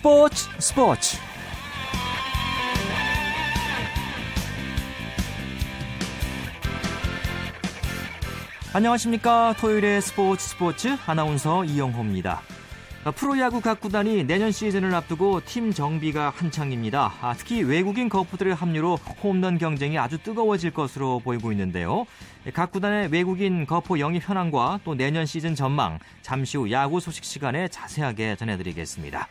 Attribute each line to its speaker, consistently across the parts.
Speaker 1: 스포츠 스포츠 안녕하십니까 토요일의 스포츠 스포츠 아나운서 이영호입니다 프로야구 각 구단이 내년 시즌을 앞두고 팀 정비가 한창입니다. 아, 특히 외국인 거푸들의 합류로 홈런 경쟁이 아주 뜨거워질 것으로 보이고 있는데요. 각 구단의 외국인 거포 영입 현황과 또 내년 시즌 전망 잠시 후 야구 소식 시간에 자세하게 전해드리겠습니다.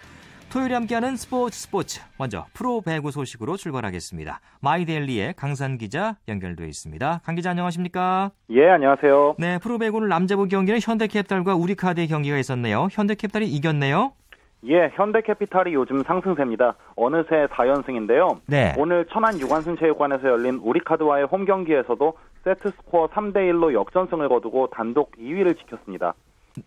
Speaker 1: 토요일에 함께하는 스포츠 스포츠 먼저 프로 배구 소식으로 출발하겠습니다. 마이데일리의 강산 기자 연결돼 있습니다. 강 기자 안녕하십니까?
Speaker 2: 예 안녕하세요.
Speaker 1: 네 프로 배구는 남자부 경기는 현대캐피탈과 우리카드의 경기가 있었네요. 현대캐피탈이 이겼네요.
Speaker 2: 예, 현대캐피탈이 요즘 상승세입니다. 어느새 4연승인데요.
Speaker 1: 네.
Speaker 2: 오늘 천안 유관순 체육관에서 열린 우리카드와의 홈 경기에서도 세트 스코어 3대 1로 역전승을 거두고 단독 2위를 지켰습니다.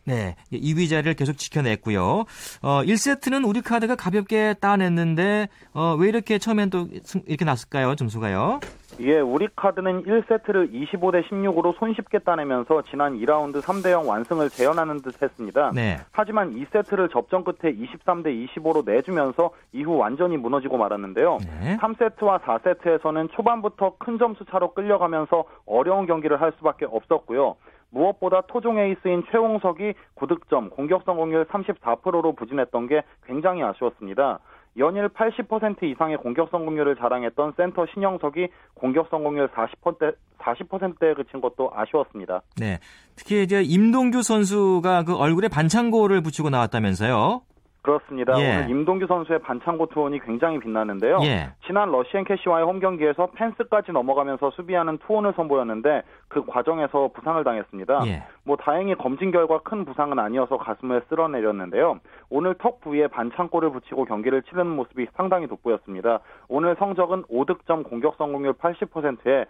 Speaker 1: 네, 2위 자리를 계속 지켜냈고요. 어, 1세트는 우리 카드가 가볍게 따냈는데 어, 왜 이렇게 처음엔 또 이렇게 났을까요? 점수가요?
Speaker 2: 예, 우리 카드는 1세트를 25대 16으로 손쉽게 따내면서 지난 2라운드 3대 0 완승을 재현하는 듯 했습니다.
Speaker 1: 네.
Speaker 2: 하지만 2세트를 접전 끝에 23대 25로 내주면서 이후 완전히 무너지고 말았는데요.
Speaker 1: 네.
Speaker 2: 3세트와 4세트에서는 초반부터 큰 점수 차로 끌려가면서 어려운 경기를 할 수밖에 없었고요. 무엇보다 토종 에이스인 최홍석이 9득점, 공격 성공률 34%로 부진했던 게 굉장히 아쉬웠습니다. 연일 80% 이상의 공격 성공률을 자랑했던 센터 신영석이 공격 성공률 40%대 40%에 그친 것도 아쉬웠습니다.
Speaker 1: 네. 특히 이제 임동규 선수가 그 얼굴에 반창고를 붙이고 나왔다면서요?
Speaker 2: 그렇습니다.
Speaker 1: 예.
Speaker 2: 오늘 임동규 선수의 반창고 투혼이 굉장히 빛나는데요.
Speaker 1: 예.
Speaker 2: 지난 러시앤 캐시와의 홈 경기에서 펜스까지 넘어가면서 수비하는 투혼을 선보였는데 그 과정에서 부상을 당했습니다.
Speaker 1: 예.
Speaker 2: 뭐 다행히 검진 결과 큰 부상은 아니어서 가슴을 쓸어내렸는데요. 오늘 턱 부위에 반창고를 붙이고 경기를 치르는 모습이 상당히 돋보였습니다. 오늘 성적은 5득점 공격 성공률 80%에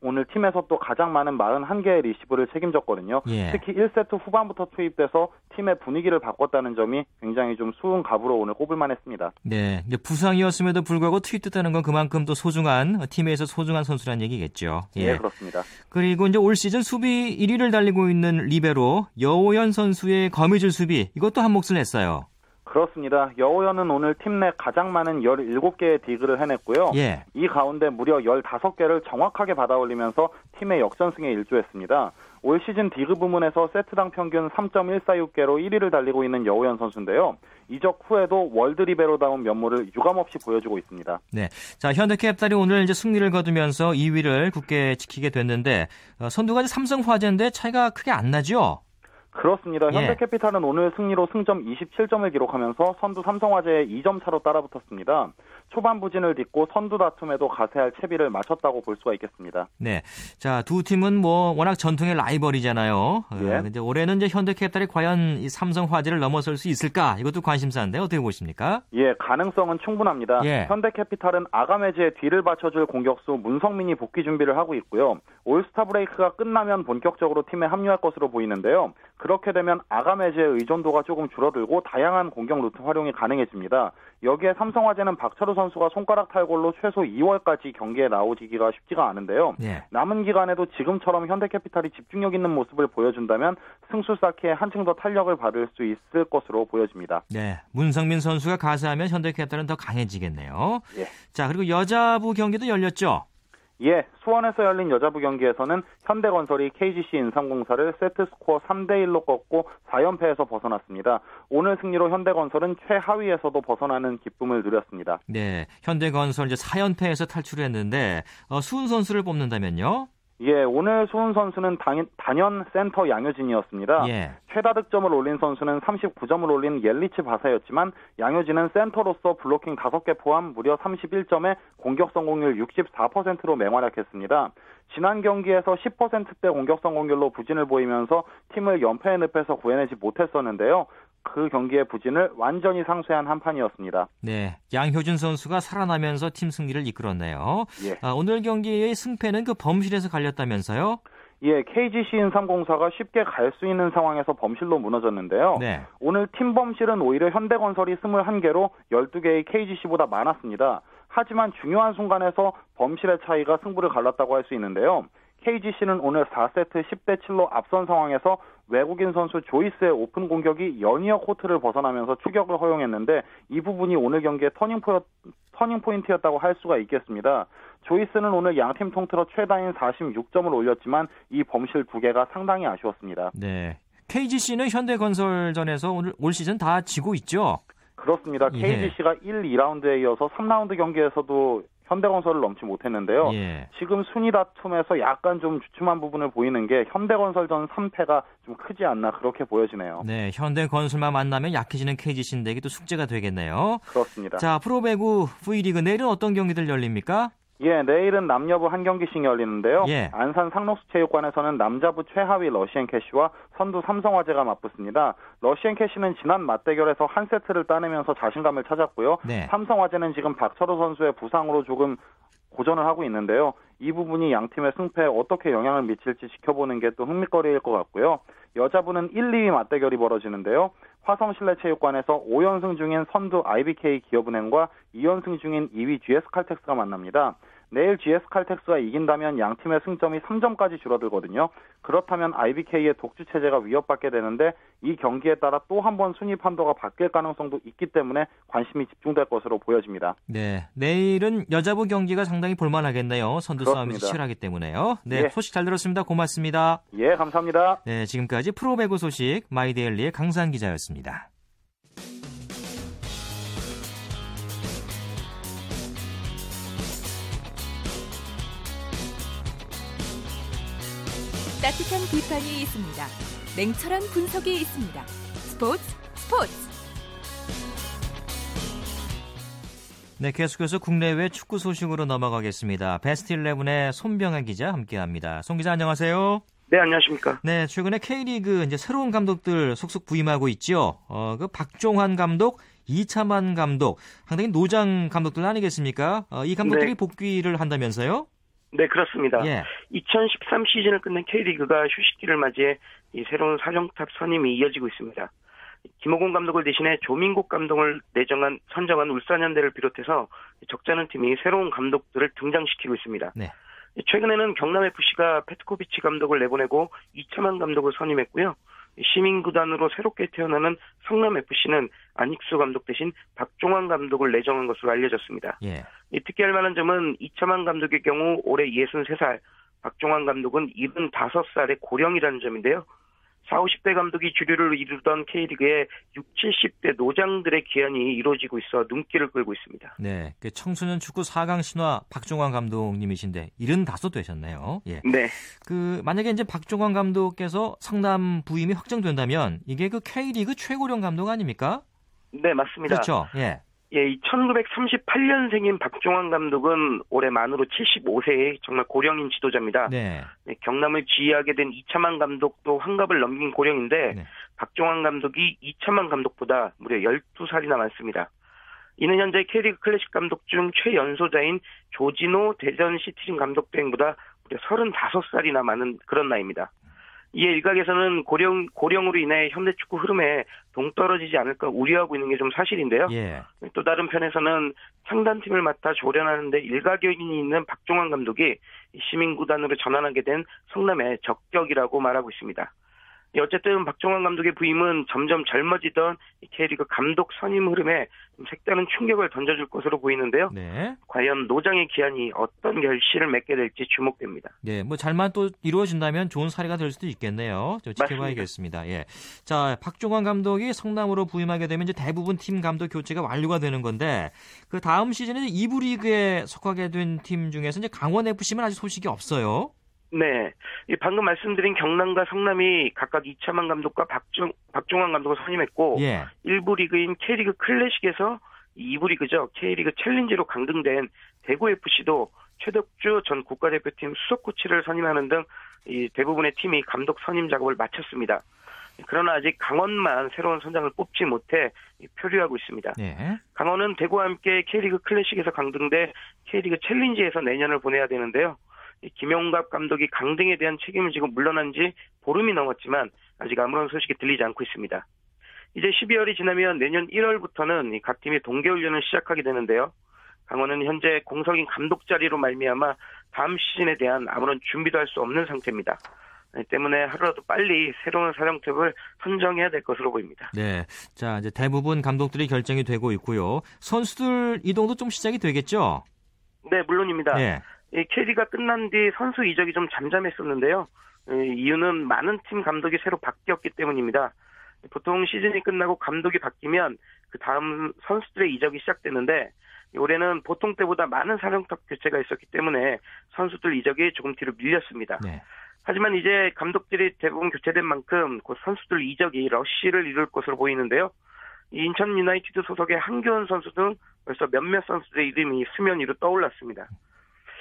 Speaker 2: 오늘 팀에서 또 가장 많은 41개의 리시브를 책임졌거든요.
Speaker 1: 예.
Speaker 2: 특히 1세트 후반부터 투입돼서 팀의 분위기를 바꿨다는 점이 굉장히 좀 수훈 갑으로 오늘 꼽을만 했습니다.
Speaker 1: 네. 이제 부상이었음에도 불구하고 투입됐다는 건 그만큼 또 소중한 팀에서 소중한 선수란 얘기겠죠.
Speaker 2: 예, 그렇습니다.
Speaker 1: 그리고 이제 올 시즌 수비 1위를 달리고 있는 리베로 여오현 선수의 거미줄 수비 이것도 한 몫을 냈어요.
Speaker 2: 그렇습니다. 여오현은 오늘 팀 내 가장 많은 17개의 디그를 해냈고요.
Speaker 1: 예.
Speaker 2: 이 가운데 무려 15개를 정확하게 받아올리면서 팀의 역전승에 일조했습니다. 올 시즌 디그 부문에서 세트당 평균 3.146개로 1위를 달리고 있는 여오현 선수인데요. 이적 후에도 월드 리베로다운 면모를 유감없이 보여주고 있습니다.
Speaker 1: 네. 자, 현대캐피탈이 오늘 이제 승리를 거두면서 2위를 굳게 지키게 됐는데 어, 선두가 이제 삼성 화재인데 차이가 크게 안 나죠?
Speaker 2: 그렇습니다.
Speaker 1: 예.
Speaker 2: 현대캐피탈은 오늘 승리로 승점 27점을 기록하면서 선두 삼성화재에 2점 차로 따라붙었습니다. 초반 부진을 딛고 선두 다툼에도 가세할 채비를 마쳤다고 볼 수가 있겠습니다.
Speaker 1: 네. 자, 두 팀은 뭐 워낙 전통의 라이벌이잖아요. 어,
Speaker 2: 예.
Speaker 1: 근데 올해는 이제 현대캐피탈이 과연 이 삼성화재를 넘어설 수 있을까? 이것도 관심사인데 어떻게 보십니까?
Speaker 2: 예, 가능성은 충분합니다.
Speaker 1: 예.
Speaker 2: 현대캐피탈은 아가메즈의 뒤를 받쳐줄 공격수 문성민이 복귀 준비를 하고 있고요. 올스타 브레이크가 끝나면 본격적으로 팀에 합류할 것으로 보이는데요. 그렇게 되면 아가메즈의 의존도가 조금 줄어들고 다양한 공격 루트 활용이 가능해집니다. 여기에 삼성화재는 박철우 선수가 손가락 탈골로 최소 2월까지 경기에 나오기가 쉽지가 않은데요.
Speaker 1: 네.
Speaker 2: 남은 기간에도 지금처럼 현대캐피탈이 집중력 있는 모습을 보여준다면 승수 쌓기에 한층 더 탄력을 받을 수 있을 것으로 보여집니다.
Speaker 1: 네. 문성민 선수가 가세하면 현대캐피탈은 더 강해지겠네요.
Speaker 2: 예.
Speaker 1: 자, 그리고 여자부 경기도 열렸죠?
Speaker 2: 예, 수원에서 열린 여자부 경기에서는 현대건설이 KGC 인삼공사를 세트 스코어 3대 1로 꺾고 4연패에서 벗어났습니다. 오늘 승리로 현대건설은 최하위에서도 벗어나는 기쁨을 누렸습니다.
Speaker 1: 네. 현대건설 이제 4연패에서 탈출했는데 어, 수훈 선수를 뽑는다면요?
Speaker 2: 예, 오늘 수훈 선수는 단, 단연 센터 양효진이었습니다.
Speaker 1: 예.
Speaker 2: 최다 득점을 올린 선수는 39점을 올린 옐리치 바사였지만 양효진은 센터로서 블로킹 5개 포함 무려 31점에 공격 성공률 64%로 맹활약했습니다. 지난 경기에서 10%대 공격 성공률로 부진을 보이면서 팀을 연패의 늪에서 구해내지 못했었는데요. 그 경기의 부진을 완전히 상쇄한 한 판이었습니다.
Speaker 1: 네, 양효준 선수가 살아나면서 팀 승리를 이끌었네요.
Speaker 2: 예.
Speaker 1: 아, 오늘 경기의 승패는 그 범실에서 갈렸다면서요?
Speaker 2: 예, KGC 인삼공사가 쉽게 갈 수 있는 상황에서 범실로 무너졌는데요.
Speaker 1: 네.
Speaker 2: 오늘 팀 범실은 오히려 현대건설이 21개로 12개의 KGC보다 많았습니다. 하지만 중요한 순간에서 범실의 차이가 승부를 갈랐다고 할 수 있는데요. KGC는 오늘 4세트 10대 7로 앞선 상황에서 외국인 선수 조이스의 오픈 공격이 연이어 코트를 벗어나면서 추격을 허용했는데 이 부분이 오늘 경기의 터닝, 포, 터닝 포인트였다고 할 수가 있겠습니다. 조이스는 오늘 양팀 통틀어 최다인 46점을 올렸지만 이 범실 두 개가 상당히 아쉬웠습니다.
Speaker 1: 네. KGC는 현대건설전에서 오늘 올 시즌 다 지고 있죠?
Speaker 2: 그렇습니다.
Speaker 1: 예.
Speaker 2: KGC가 1, 2라운드에 이어서 3라운드 경기에서도 현대건설을 넘지 못했는데요.
Speaker 1: 예.
Speaker 2: 지금 순위 다툼에서 약간 좀 주춤한 부분을 보이는 게 현대건설 전 3패가 좀 크지 않나 그렇게 보여지네요.
Speaker 1: 네, 현대건설만 만나면 약해지는 KGC인데 이게 또 숙제가 되겠네요.
Speaker 2: 그렇습니다.
Speaker 1: 자, 프로배구 V리그 내일은 어떤 경기들 열립니까?
Speaker 2: 예, 내일은 남녀부 한 경기씩 열리는데요.
Speaker 1: 예.
Speaker 2: 안산 상록수체육관에서는 남자부 최하위 러시앤 캐시와 선두 삼성화재가 맞붙습니다. 러시앤 캐시는 지난 맞대결에서 한 세트를 따내면서 자신감을 찾았고요.
Speaker 1: 네.
Speaker 2: 삼성화재는 지금 박철호 선수의 부상으로 조금 고전을 하고 있는데요. 이 부분이 양 팀의 승패에 어떻게 영향을 미칠지 지켜보는 게 또 흥미거리일 것 같고요. 여자부는 1, 2위 맞대결이 벌어지는데요. 화성실내체육관에서 5연승 중인 선두 IBK 기업은행과 2연승 중인 2위 GS칼텍스가 만납니다. 내일 GS칼텍스가 이긴다면 양 팀의 승점이 3점까지 줄어들거든요. 그렇다면 IBK의 독주 체제가 위협받게 되는데 이 경기에 따라 또 한 번 순위 판도가 바뀔 가능성도 있기 때문에 관심이 집중될 것으로 보여집니다.
Speaker 1: 네, 내일은 여자부 경기가 상당히 볼만하겠네요. 선두 싸움이. 치열하기 때문에요. 네,
Speaker 2: 예.
Speaker 1: 소식 잘 들었습니다. 고맙습니다.
Speaker 2: 예, 감사합니다.
Speaker 1: 네, 지금까지 프로배구 소식 마이데일리의 강산 기자였습니다.
Speaker 3: 따뜻한 비판이 있습니다. 냉철한 분석이 있습니다. 스포츠 스포츠
Speaker 1: 네, 계속해서 국내외 축구 소식으로 넘어가겠습니다. 베스트 11의 손병아 기자 함께합니다. 송 기자 안녕하세요.
Speaker 4: 네, 안녕하십니까.
Speaker 1: 네, 최근에 K리그 이제 새로운 감독들 속속 부임하고 있죠. 어, 그 박종환 감독, 이차만 감독, 상당히 노장 감독들 아니겠습니까? 어, 이 감독들이
Speaker 4: 네.
Speaker 1: 복귀를 한다면서요?
Speaker 4: 네, 그렇습니다.
Speaker 1: 예.
Speaker 4: 2013 시즌을 끝낸 K리그가 휴식기를 맞이해 이 새로운 사령탑 선임이 이어지고 있습니다. 김호곤 감독을 대신해 조민국 감독을 내정한 선정한 울산현대를 비롯해서 적잖은 팀이 새로운 감독들을 등장시키고 있습니다.
Speaker 1: 네.
Speaker 4: 최근에는 경남FC가 페트코비치 감독을 내보내고 이차만 감독을 선임했고요. 시민구단으로 새롭게 태어나는 성남FC는 안익수 감독 대신 박종환 감독을 내정한 것으로 알려졌습니다.
Speaker 1: 예.
Speaker 4: 이 특이할 만한 점은 이차만 감독의 경우 올해 63살, 박종환 감독은 75살의 고령이라는 점인데요. 40, 50대 감독이 주류를 이루던 K리그에 60, 70대 노장들의 기한이 이루어지고 있어 눈길을 끌고 있습니다.
Speaker 1: 네. 그 청소년 축구 4강 신화 박종환 감독님이신데 75 되셨네요. 예.
Speaker 4: 네.
Speaker 1: 그 만약에 이제 박종환 감독께서 성남 부임이 확정된다면 이게 그 K리그 최고령 감독 아닙니까?
Speaker 4: 네, 맞습니다.
Speaker 1: 그렇죠. 예.
Speaker 4: 예, 이 1938년생인 박종환 감독은 올해 만으로 75세의 정말 고령인 지도자입니다.
Speaker 1: 네.
Speaker 4: 네, 경남을 지휘하게 된 이차만 감독도 환갑을 넘긴 고령인데
Speaker 1: 네.
Speaker 4: 박종환 감독이 이차만 감독보다 무려 12살이나 많습니다. 이는 현재 K리그 클래식 감독 중 최연소자인 조진호 대전 시티즌 감독 대행보다 무려 35살이나 많은 그런 나이입니다. 이에 일각에서는 고령, 고령으로 인해 현대 축구 흐름에 동떨어지지 않을까 우려하고 있는 게 좀 사실인데요.
Speaker 1: 예.
Speaker 4: 또 다른 편에서는 상단팀을 맡아 조련하는데 일가견이 있는 박종환 감독이 시민구단으로 전환하게 된 성남의 적격이라고 말하고 있습니다. 예, 어쨌든 박종환 감독의 부임은 점점 젊어지던 이 K리그 감독 선임 흐름에 좀 색다른 충격을 던져줄 것으로 보이는데요.
Speaker 1: 네.
Speaker 4: 과연 노장의 기한이 어떤 결실을 맺게 될지 주목됩니다.
Speaker 1: 네, 뭐 잘만 또 이루어진다면 좋은 사례가 될 수도 있겠네요. 저
Speaker 4: 맞습니다.
Speaker 1: 지켜봐야겠습니다. 예. 자, 박종환 감독이 성남으로 부임하게 되면 이제 대부분 팀 감독 교체가 완료가 되는 건데 그 다음 시즌에 2부 리그에 속하게 된 팀 중에서 이제 강원 FC만 아직 소식이 없어요.
Speaker 4: 네. 이 방금 말씀드린 경남과 성남이 각각 이차만 감독과 박종, 박종환 감독을 선임했고,
Speaker 1: 예.
Speaker 4: 1부 리그인 K리그 클래식에서 2부 리그죠. K리그 챌린지로 강등된 대구FC도 최덕주 전 국가대표팀 수석 코치를 선임하는 등 이 대부분의 팀이 감독 선임 작업을 마쳤습니다. 그러나 아직 강원만 새로운 선장을 뽑지 못해 이 표류하고 있습니다.
Speaker 1: 네.
Speaker 4: 강원은 대구와 함께 K리그 클래식에서 강등돼 K리그 챌린지에서 내년을 보내야 되는데요. 이 김용갑 감독이 강등에 대한 책임을 지고 물러난 지 보름이 넘었지만 아직 아무런 소식이 들리지 않고 있습니다. 이제 12월이 지나면 내년 1월부터는 각 팀이 동계훈련을 시작하게 되는데요. 강원은 현재 공석인 감독 자리로 말미암아 다음 시즌에 대한 아무런 준비도 할 수 없는 상태입니다. 네, 때문에 하루라도 빨리 새로운 사령탑을 선정해야 될 것으로 보입니다.
Speaker 1: 네. 자, 이제 대부분 감독들이 결정이 되고 있고요. 선수들 이동도 좀 시작이 되겠죠?
Speaker 4: 네, 물론입니다.
Speaker 1: 네.
Speaker 4: 이 캐리가 끝난 뒤 선수 이적이 좀 잠잠했었는데요. 이유는 많은 팀 감독이 새로 바뀌었기 때문입니다. 보통 시즌이 끝나고 감독이 바뀌면 그 다음 선수들의 이적이 시작되는데 올해는 보통 때보다 많은 사령탑 교체가 있었기 때문에 선수들 이적이 조금 뒤로 밀렸습니다. 네. 하지만 이제 감독들이 대부분 교체된 만큼 곧 선수들 이적이 러쉬를 이룰 것으로 보이는데요. 인천 유나이티드 소속의 한교원 선수 등 벌써 몇몇 선수들의 이름이 수면 위로 떠올랐습니다.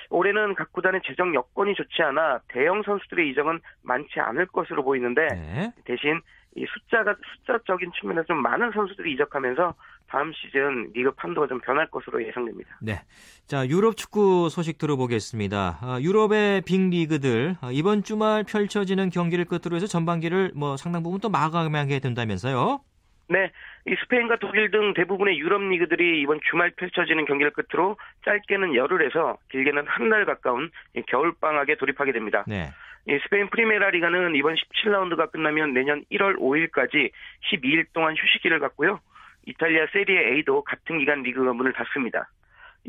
Speaker 4: 올해는 각 구단의 재정 여건이 좋지 않아 대형 선수들의 이적은 많지 않을 것으로 보이는데 네. 대신 이 숫자가 숫자적인 측면에서 좀 많은 선수들이 이적하면서 다음 시즌 리그 판도가 좀 변할 것으로 예상됩니다.
Speaker 1: 네. 자, 유럽 축구 소식 들어보겠습니다. 아, 유럽의 빅리그들 아, 이번 주말 펼쳐지는 경기를 끝으로 해서 전반기를 뭐 상당 부분 또 마감하게 된다면서요?
Speaker 4: 네, 이 스페인과 독일 등 대부분의 유럽 리그들이 이번 주말 펼쳐지는 경기를 끝으로 짧게는 열흘에서 길게는 한 달 가까운 겨울 방학에 돌입하게 됩니다. 네. 이 스페인 프리메라 리가는 이번 17라운드가 끝나면 내년 1월 5일까지 12일 동안 휴식기를 갖고요. 이탈리아 세리에 A도 같은 기간 리그가 문을 닫습니다.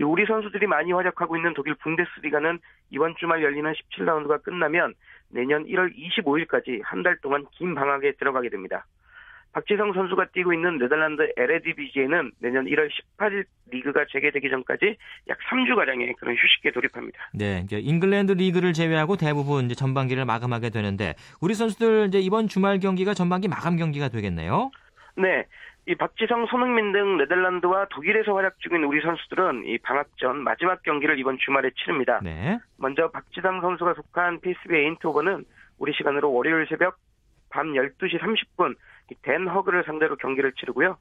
Speaker 4: 우리 선수들이 많이 활약하고 있는 독일 분데스리가는 이번 주말 열리는 17라운드가 끝나면 내년 1월 25일까지 한 달 동안 긴 방학에 들어가게 됩니다. 박지성 선수가 뛰고 있는 네덜란드 에레디비지에는 내년 1월 18일 리그가 재개되기 전까지 약 3주가량의 그런 휴식기에 돌입합니다.
Speaker 1: 네, 잉글랜드 리그를 제외하고 대부분 이제 전반기를 마감하게 되는데 우리 선수들 이제 이번 주말 경기가 전반기 마감 경기가 되겠네요.
Speaker 4: 네. 이 박지성, 손흥민 등 네덜란드와 독일에서 활약 중인 우리 선수들은 이 방학 전 마지막 경기를 이번 주말에 치릅니다. 네. 먼저 박지성 선수가 속한 PSV 에인트호버는 우리 시간으로 월요일 새벽 밤 12시 30분 댄 허그를 상대로 경기를 치르고요.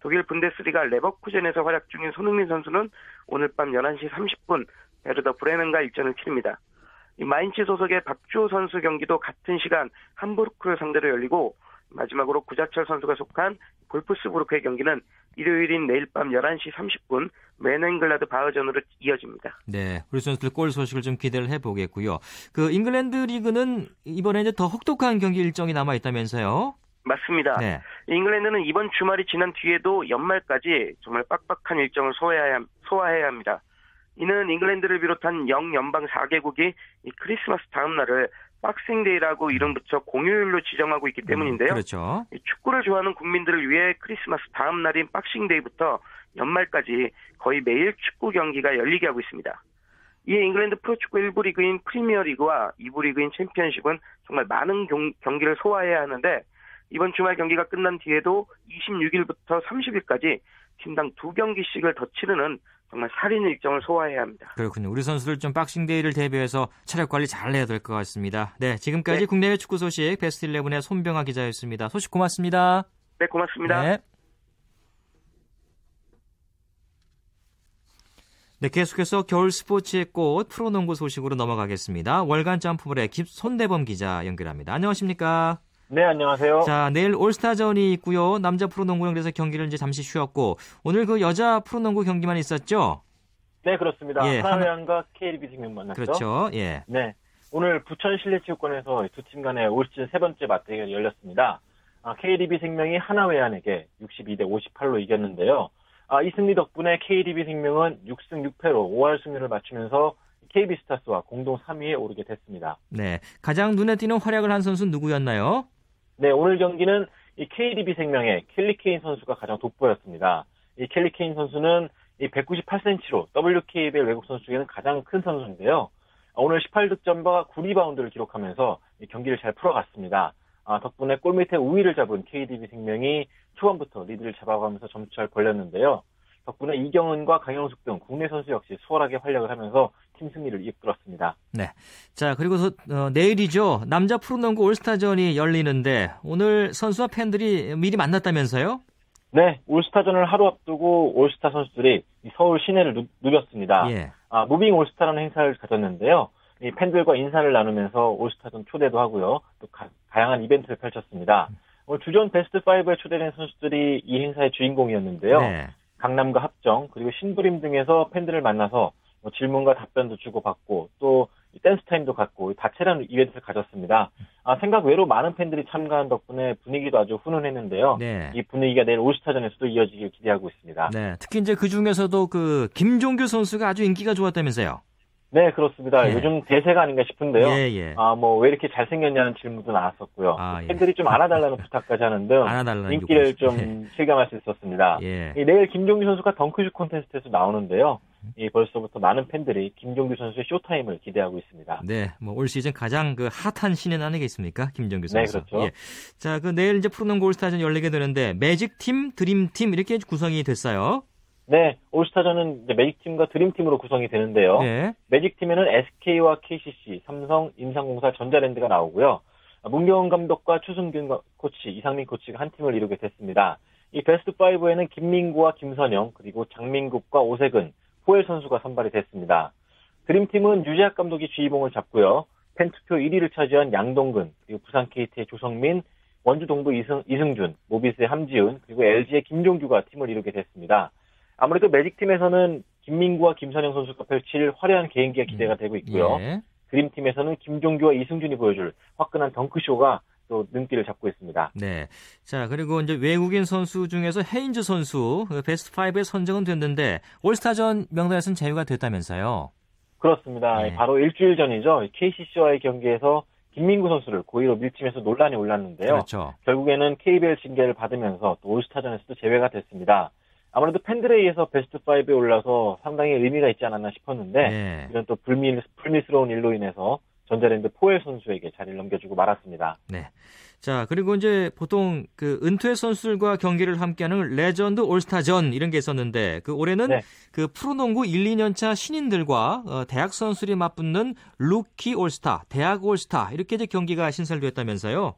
Speaker 4: 독일 분데스리가 레버쿠젠에서 활약 중인 손흥민 선수는 오늘 밤 11시 30분 베르더 브레멘과 일전을 치릅니다. 이 마인츠 소속의 박주호 선수 경기도 같은 시간 함부르크를 상대로 열리고 마지막으로 구자철 선수가 속한 볼프스부르크의 경기는 일요일인 내일 밤 11시 30분 묀헨글라트바흐전으로 이어집니다.
Speaker 1: 네, 우리 선수들 골 소식을 좀 기대를 해보겠고요. 그 잉글랜드 리그는 이번에 이제 더 혹독한 경기 일정이 남아 있다면서요?
Speaker 4: 맞습니다. 네. 잉글랜드는 이번 주말이 지난 뒤에도 연말까지 정말 빡빡한 일정을 소화해야, 소화해야 합니다. 이는 잉글랜드를 비롯한 영연방 4개국이 크리스마스 다음 날을 박싱데이라고 이름 붙여 공휴일로 지정하고 있기 음, 때문인데요. 음,
Speaker 1: 그렇죠.
Speaker 4: 축구를 좋아하는 국민들을 위해 크리스마스 다음 날인 박싱데이부터 연말까지 거의 매일 축구 경기가 열리게 하고 있습니다. 이에 잉글랜드 프로축구 1부 리그인 프리미어리그와 2부 리그인 챔피언십은 정말 많은 경, 경기를 소화해야 하는데 이번 주말 경기가 끝난 뒤에도 26일부터 30일까지 팀당 두 경기씩을 더 치르는 정말 살인 일정을 소화해야 합니다.
Speaker 1: 그렇군요. 우리 선수들 좀 박싱데이를 대비해서 체력 관리 잘 해야 될 것 같습니다. 네, 지금까지 네. 국내외 축구 소식 베스트 11의 손병아 기자였습니다. 소식 고맙습니다.
Speaker 4: 네, 고맙습니다. 네.
Speaker 1: 네, 계속해서 겨울 스포츠의 꽃 프로농구 소식으로 넘어가겠습니다. 월간 점프볼의 손대범 기자 연결합니다. 안녕하십니까?
Speaker 5: 네, 안녕하세요.
Speaker 1: 자, 내일 올스타전이 있고요. 남자 프로농구는 그래서 경기를 이제 잠시 쉬었고 오늘 그 여자 프로농구 경기만 있었죠?
Speaker 5: 네, 그렇습니다. 예, 하나회안과 KLB 생명 만났죠.
Speaker 1: 그렇죠. 예.
Speaker 5: 네. 오늘 부천 실내체육관에서 두 팀 간의 올 시즌 세 번째 맞대결이 열렸습니다. 아, KDB 생명이 하나회안에게 62대 58로 이겼는데요. 아, 이 승리 덕분에 KDB 생명은 6승 6패로 5할 승률을 맞추면서 KB스타스와 공동 3위에 오르게 됐습니다.
Speaker 1: 네, 가장 눈에 띄는 활약을 한 선수는 누구였나요?
Speaker 5: 네, 오늘 경기는 이 KDB 생명의 켈리 케인 선수가 가장 돋보였습니다. 이 켈리 케인 선수는 이 198cm로 WKBL 외국 선수 중에는 가장 큰 선수인데요. 오늘 18득점과 9리바운드를 기록하면서 경기를 잘 풀어갔습니다. 아, 덕분에 골밑에 우위를 잡은 KDB 생명이 초반부터 리드를 잡아가면서 점수 잘 벌렸는데요. 덕분에 이경은과 강영숙 등 국내 선수 역시 수월하게 활약을 하면서 팀 승리를 이끌었습니다.
Speaker 1: 네. 자, 그리고 어, 내일이죠. 남자 프로농구 올스타전이 열리는데 오늘 선수와 팬들이 미리 만났다면서요?
Speaker 5: 네, 올스타전을 하루 앞두고 올스타 선수들이 서울 시내를 누, 누볐습니다. 예. 아, 무빙 올스타라는 행사를 가졌는데요. 이 팬들과 인사를 나누면서 올스타전 초대도 하고요. 또 가, 다양한 이벤트를 펼쳤습니다. 오늘 주전 베스트 5에 초대된 선수들이 이 행사의 주인공이었는데요. 네. 강남과 합정 그리고 신부림 등에서 팬들을 만나서 뭐 질문과 답변도 주고받고 또 댄스 타임도 갖고 다채로운 이벤트를 가졌습니다. 아, 생각 외로 많은 팬들이 참가한 덕분에 분위기도 아주 훈훈했는데요.
Speaker 1: 네.
Speaker 5: 이 분위기가 내일 올스타전에서도 이어지길 기대하고 있습니다.
Speaker 1: 네. 특히 이제 그 중에서도 그 김종규 선수가 아주 인기가 좋았다면서요.
Speaker 5: 네, 그렇습니다.
Speaker 1: 예.
Speaker 5: 요즘 대세가 아닌가 싶은데요.
Speaker 1: 예, 예.
Speaker 5: 아, 뭐, 왜 이렇게 잘생겼냐는 질문도 나왔었고요.
Speaker 1: 아, 예.
Speaker 5: 팬들이 좀 안아달라는 부탁까지 하는 등 인기를
Speaker 1: 요구.
Speaker 5: 좀 실감할 수 있었습니다.
Speaker 1: 예.
Speaker 5: 이 내일 김종규 선수가 덩크슛 콘테스트에서 나오는데요. 이 벌써부터 많은 팬들이 김종규 선수의 쇼타임을 기대하고 있습니다.
Speaker 1: 네, 뭐 올 시즌 가장 그 핫한 신인 아니겠습니까? 김종규
Speaker 5: 네,
Speaker 1: 선수.
Speaker 5: 그렇죠.
Speaker 1: 예. 자, 그 내일 이제 프로농구 올스타전 열리게 되는데 매직 팀, 드림 팀 이렇게 구성이 됐어요.
Speaker 5: 네, 올스타전은 이제 매직팀과 드림팀으로 구성이 되는데요.
Speaker 1: 예.
Speaker 5: 매직팀에는 SK와 KCC, 삼성, 인삼공사, 전자랜드가 나오고요. 문경원 감독과 추승균 코치, 이상민 코치가 한 팀을 이루게 됐습니다. 이 베스트 5에는 김민구와 김선영, 그리고 장민국과 오세근, 포엘 선수가 선발이 됐습니다. 드림팀은 유재학 감독이 주의봉을 잡고요. 팬투표 1위를 차지한 양동근, 그리고 부산 KT의 조성민, 원주 동부 이승, 이승준, 모비스의 함지훈, 그리고 LG의 김종규가 팀을 이루게 됐습니다. 아무래도 매직팀에서는 김민구와 김선영 선수가 펼칠 화려한 개인기가 기대가 되고 있고요.
Speaker 1: 예.
Speaker 5: 드림팀에서는 김종규와 이승준이 보여줄 화끈한 덩크쇼가 또 눈길을 잡고 있습니다.
Speaker 1: 네. 자, 그리고 이제 외국인 선수 중에서 헤인즈 선수 그 베스트 5에 선정은 됐는데 올스타전 명단에서는 제외가 됐다면서요.
Speaker 5: 그렇습니다.
Speaker 1: 네.
Speaker 5: 바로 일주일 전이죠. KCC와의 경기에서 김민구 선수를 고의로 밀치면서 논란이 올랐는데요.
Speaker 1: 그렇죠.
Speaker 5: 결국에는 KBL 징계를 받으면서 또 올스타전에서도 제외가 됐습니다. 아무래도 팬들에 의해서 베스트 5에 올라서 상당히 의미가 있지 않았나 싶었는데
Speaker 1: 네.
Speaker 5: 이런 또 불미, 불미스러운 일로 인해서 전자랜드 포웰 선수에게 자리를 넘겨주고 말았습니다.
Speaker 1: 네. 자, 그리고 이제 보통 그 은퇴 선수들과 경기를 함께하는 레전드 올스타전 이런 게 있었는데 그 올해는
Speaker 5: 네.
Speaker 1: 그 프로농구 1, 2년 차 신인들과 어, 대학 선수들이 맞붙는 루키 올스타, 대학 올스타 이렇게 이제 경기가 신설됐다면서요.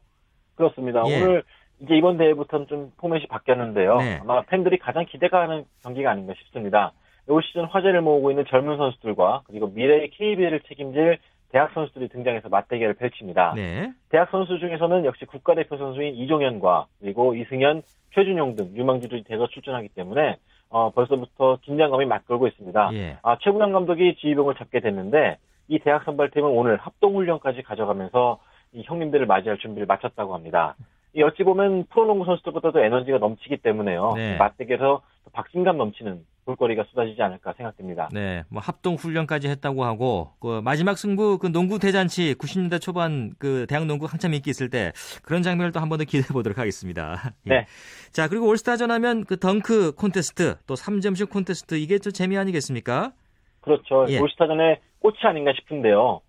Speaker 5: 그렇습니다.
Speaker 1: 예.
Speaker 5: 오늘 이제 이번 대회부터는 좀 포맷이 바뀌었는데요.
Speaker 1: 네.
Speaker 5: 아마 팬들이 가장 기대가 하는 경기가 아닌가 싶습니다. 올 시즌 화제를 모으고 있는 젊은 선수들과 그리고 미래의 KBL을 책임질 대학 선수들이 등장해서 맞대결을 펼칩니다.
Speaker 1: 네.
Speaker 5: 대학 선수 중에서는 역시 국가대표 선수인 이종현과 그리고 이승현, 최준용 등 유망주들이 대거 출전하기 때문에 어, 벌써부터 긴장감이 맞걸고 있습니다.
Speaker 1: 예.
Speaker 5: 아, 최부남 감독이 지휘봉을 잡게 됐는데 이 대학 선발팀은 오늘 합동훈련까지 가져가면서 이 형님들을 맞이할 준비를 마쳤다고 합니다. 이 어찌 보면 프로농구 선수들보다도 에너지가 넘치기 때문에요.
Speaker 1: 네.
Speaker 5: 이 맞대결에서 더 박진감 넘치는 볼거리가 쏟아지지 않을까 생각됩니다.
Speaker 1: 네, 뭐 합동 훈련까지 했다고 하고 그 마지막 승부 그 농구 대잔치 90년대 초반 그 대학 농구 한참 인기 있을 때 그런 장면을 또 한 번 더 기대해 보도록 하겠습니다. 예.
Speaker 5: 네.
Speaker 1: 자, 그리고 올스타전 하면 그 덩크 콘테스트 또 3점슛 콘테스트 이게 또 재미 아니겠습니까?
Speaker 5: 그렇죠.
Speaker 1: 예.
Speaker 5: 올스타전의 꽃이 아닌가 싶은데요.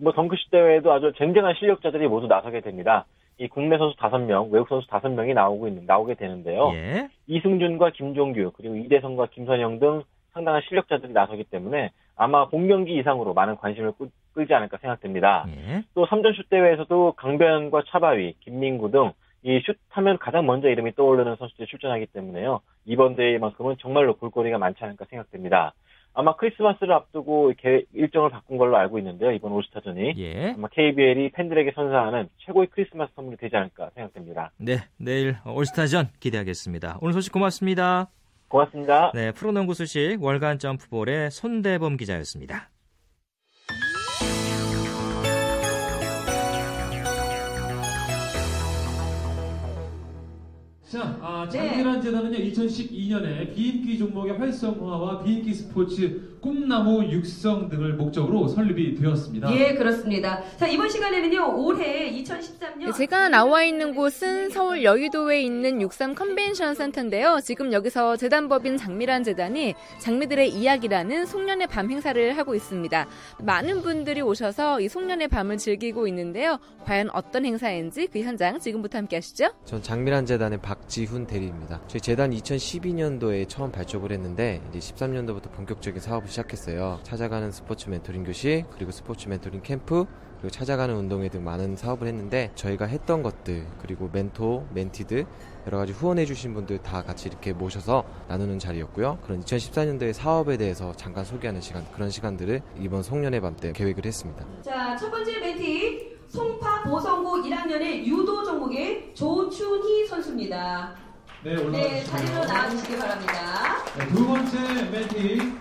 Speaker 5: 뭐 덩크슛 대회에도 아주 쟁쟁한 실력자들이 모두 나서게 됩니다. 이 국내 선수 5명, 외국 선수 5명이 나오고 있는 나오게 되는데요.
Speaker 1: 예.
Speaker 5: 이승준과 김종규 그리고 이대성과 김선영 등 상당한 실력자들이 나서기 때문에 아마 본 경기 이상으로 많은 관심을 끌- 끌지 않을까 생각됩니다.
Speaker 1: 예.
Speaker 5: 또 3점슛 대회에서도 강변과 차바위, 김민구 등 이 슛하면 가장 먼저 이름이 떠오르는 선수들이 출전하기 때문에요. 이번 대회만큼은 정말로 볼거리가 많지 않을까 생각됩니다. 아마 크리스마스를 앞두고 이렇게 일정을 바꾼 걸로 알고 있는데요. 이번 올스타전이.
Speaker 1: 예.
Speaker 5: 아마 KBL이 팬들에게 선사하는 최고의 크리스마스 선물이 되지 않을까 생각됩니다.
Speaker 1: 네, 내일 올스타전 기대하겠습니다. 오늘 소식 고맙습니다.
Speaker 5: 고맙습니다.
Speaker 1: 네, 프로농구 소식 월간 점프볼의 손대범 기자였습니다.
Speaker 6: 자, 아, 장미란 재단은요 2012년에 비인기 종목의 활성화와 비인기 스포츠 꿈나무 육성 등을 목적으로 설립이 되었습니다.
Speaker 7: 예, 그렇습니다. 자, 이번 시간에는요, 올해 2013년.
Speaker 8: 네, 제가 나와 있는 곳은 서울 여의도에 있는 63 컨벤션 센터인데요. 지금 여기서 재단법인 장미란 재단이 장미들의 이야기라는 송년의 밤 행사를 하고 있습니다. 많은 분들이 오셔서 이 송년의 밤을 즐기고 있는데요. 과연 어떤 행사인지 그 현장 지금부터 함께 하시죠.
Speaker 9: 전 장미란 재단의 박 지훈 대리입니다. 저희 재단 2012년도에 처음 발족을 했는데 이제 13년도부터 본격적인 사업을 시작했어요. 찾아가는 스포츠 멘토링 교실, 그리고 스포츠 멘토링 캠프, 그리고 찾아가는 운동회 등 많은 사업을 했는데 저희가 했던 것들 그리고 멘토, 멘티들 여러 가지 후원해 주신 분들 다 같이 이렇게 모셔서 나누는 자리였고요. 그런 2014년도의 사업에 대해서 잠깐 소개하는 시간 그런 시간들을 이번 송년회 밤 때 계획을 했습니다.
Speaker 7: 자, 첫 번째 멘티, 송파 보성고 1학년의 유도 종목의 조춘희 선수입니다.
Speaker 6: 네, 올라와
Speaker 7: 네,
Speaker 6: 주시고요.
Speaker 7: 자리로 나와주시기 바랍니다.
Speaker 6: 네, 두 번째 멘티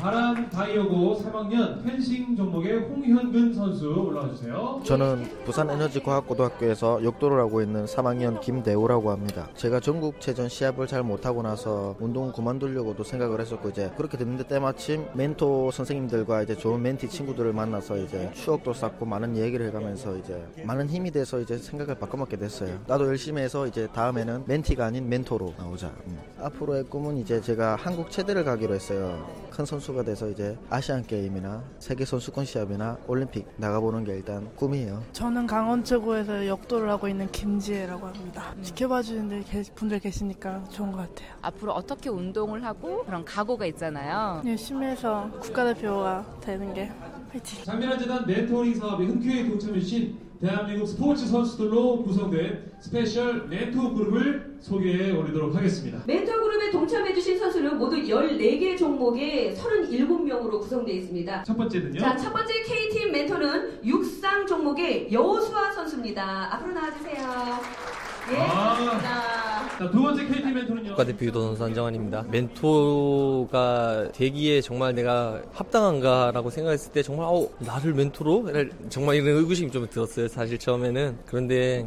Speaker 6: 바람 바이오고 3학년 펜싱 종목의 홍현근 선수 올라와 주세요.
Speaker 10: 저는 부산에너지과학고등학교에서 역도를 하고 있는 3학년 김대우라고 합니다. 제가 전국체전 시합을 잘 못하고 나서 운동 그만두려고도 생각을 했었고 이제 그렇게 됐는데 때마침 멘토 선생님들과 이제 좋은 멘티 친구들을 만나서 이제 추억도 쌓고 많은 얘기를 해가면서 이제 많은 힘이 돼서 이제 생각을 바꿔먹게 됐어요. 나도 열심히 해서 이제 다음에는 멘티가 아닌 멘토로 나오자. 음. 앞으로의 꿈은 이제 제가 한국 체대를 가기로 했어요. 큰 선수 가 돼서 이제 아시안 게임이나 세계 선수권 시합이나 올림픽 나가보는 게 일단 꿈이에요.
Speaker 11: 저는 강원체고에서 역도를 하고 있는 김지혜라고 합니다. 지켜봐 주는 분들 계시니까 좋은 것 같아요.
Speaker 8: 앞으로 어떻게 운동을 하고 그런 각오가 있잖아요.
Speaker 11: 열심히 해서 국가대표가 되는 게 화이팅.
Speaker 6: 장미란 재단 멘토링 사업에 흔쾌히 동참해주신 대한민국 스포츠 선수들로 구성된 스페셜 멘토 그룹을 소개해 올리도록 하겠습니다.
Speaker 7: 멘토 그룹에 동참해주신 선수는 모두 14개 종목에 37명으로 구성되어 있습니다.
Speaker 6: 첫 번째는요?
Speaker 7: 자, 첫 번째 K팀 멘토는 육상 종목의 여호수아 선수입니다. 앞으로 나와주세요. 예,
Speaker 6: 아.
Speaker 7: 자,
Speaker 6: 두 번째 KT 멘토는요?
Speaker 12: 국가대표 유도 선수 안정환입니다. 멘토가 되기에 정말 내가 합당한가라고 생각했을 때 정말 어, 나를 멘토로? 정말 이런 의구심이 좀 들었어요. 사실 처음에는. 그런데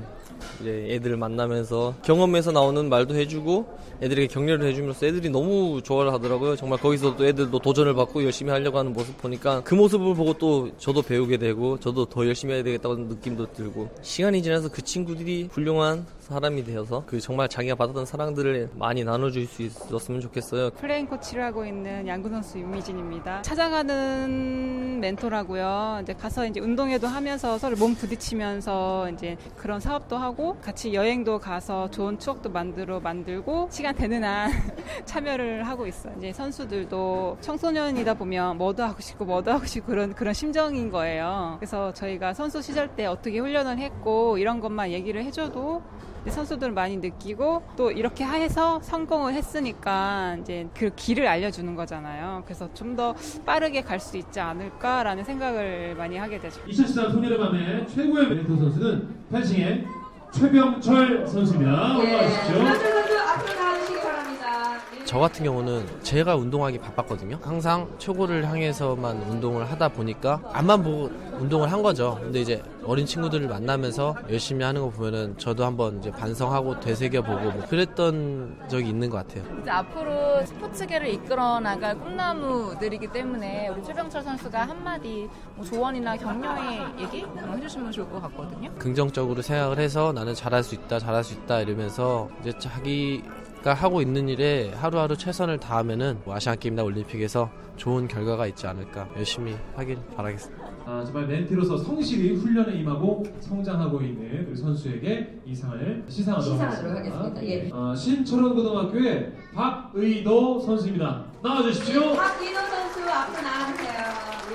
Speaker 12: 이제 애들을 만나면서 경험에서 나오는 말도 해주고 애들에게 격려를 해주면서 애들이 너무 좋아를 하더라고요. 정말 거기서 또 애들도 도전을 받고 열심히 하려고 하는 모습 보니까 그 모습을 보고 또 저도 배우게 되고 저도 더 열심히 해야 되겠다는 느낌도 들고 시간이 지나서 그 친구들이 훌륭한 사람이 되어서 그 정말 자기가 받았던 사랑들을 많이 나눠줄 수 있었으면 좋겠어요.
Speaker 13: 플레잉 코치를 하고 있는 양구 선수 윤미진입니다. 찾아가는 멘토라고요. 이제 가서 이제 운동회도 하면서 서로 몸 부딪히면서 이제 그런 사업도 하고 같이 여행도 가서 좋은 추억도 만들어 만들고 시간 되는 한 참여를 하고 있어요. 이제 선수들도 청소년이다 보면 뭐도 하고 싶고 뭐도 하고 싶고 그런 그런 심정인 거예요. 그래서 저희가 선수 시절 때 어떻게 훈련을 했고 이런 것만 얘기를 해줘도 선수들 많이 느끼고 또 이렇게 해서 성공을 했으니까 이제 그 길을 알려주는 거잖아요. 그래서 좀 더 빠르게 갈 수 있지 않을까라는 생각을 많이 하게 되죠.
Speaker 6: 2014 소녀의 밤의 최고의 멘토 선수는 펜싱의 최병철 선수입니다.
Speaker 7: 예,
Speaker 6: 올라와주십시오.
Speaker 7: 최병철 선수 앞으로 나와주시기 바랍니다. 예.
Speaker 12: 저 같은 경우는 제가 운동하기 바빴거든요. 항상 최고를 향해서만 운동을 하다 보니까 앞만 보고 운동을 한 거죠. 근데 이제 어린 친구들을 만나면서 열심히 하는 거 보면은 저도 한번 이제 반성하고 되새겨보고 뭐 그랬던 적이 있는 것 같아요.
Speaker 8: 이제 앞으로 스포츠계를 이끌어 나갈 꿈나무들이기 때문에 우리 최병철 선수가 한마디 뭐 조언이나 격려의 얘기 뭐 해주시면 좋을 것 같거든요.
Speaker 12: 긍정적으로 생각을 해서 나는 잘할 수 있다, 잘할 수 있다 이러면서 이제 자기 가 하고 있는 일에 하루하루 최선을 다하면은 뭐 아시안 게임이나 올림픽에서 좋은 결과가 있지 않을까 열심히 하길 바라겠습니다.
Speaker 6: 아, 정말 멘티로서 성실히 훈련에 임하고 성장하고 있는 우리 선수에게 이 상을 시상하도록,
Speaker 7: 시상하도록 하겠습니다. 예.
Speaker 6: 어, 신철원고등학교의 박의도 선수입니다. 나와주십시오.
Speaker 7: 박인호 선수 앞으로 나와주세요.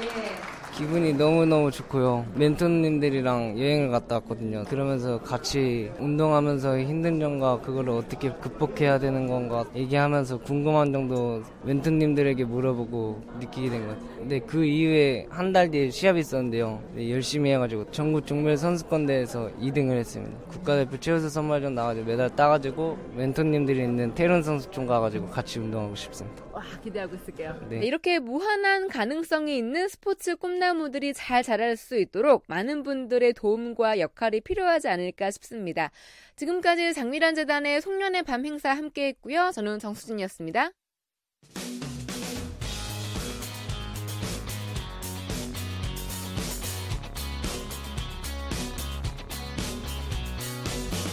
Speaker 7: 예.
Speaker 14: 기분이 너무너무 좋고요. 멘토님들이랑 여행을 갔다 왔거든요. 그러면서 같이 운동하면서 힘든 점과 그걸 어떻게 극복해야 되는 건가 얘기하면서 궁금한 정도 멘토님들에게 물어보고 느끼게 된 것 같아요. 근데 그 이후에 한 달 뒤에 시합이 있었는데요. 네, 열심히 해가지고 전국 종별 선수권대회에서 2등을 했습니다. 국가대표 최우수 선발전 나가지고 메달 따가지고 멘토님들이 있는 태릉 선수촌 가가지고 같이 운동하고 싶습니다.
Speaker 8: 와 기대하고 있을게요.
Speaker 14: 네.
Speaker 8: 이렇게 무한한 가능성이 있는 스포츠 꿈나무들이 잘 자랄 수 있도록 많은 분들의 도움과 역할이 필요하지 않을까 싶습니다. 지금까지 장미란 재단의 송년의 밤 행사 함께 했고요. 저는 정수진이었습니다.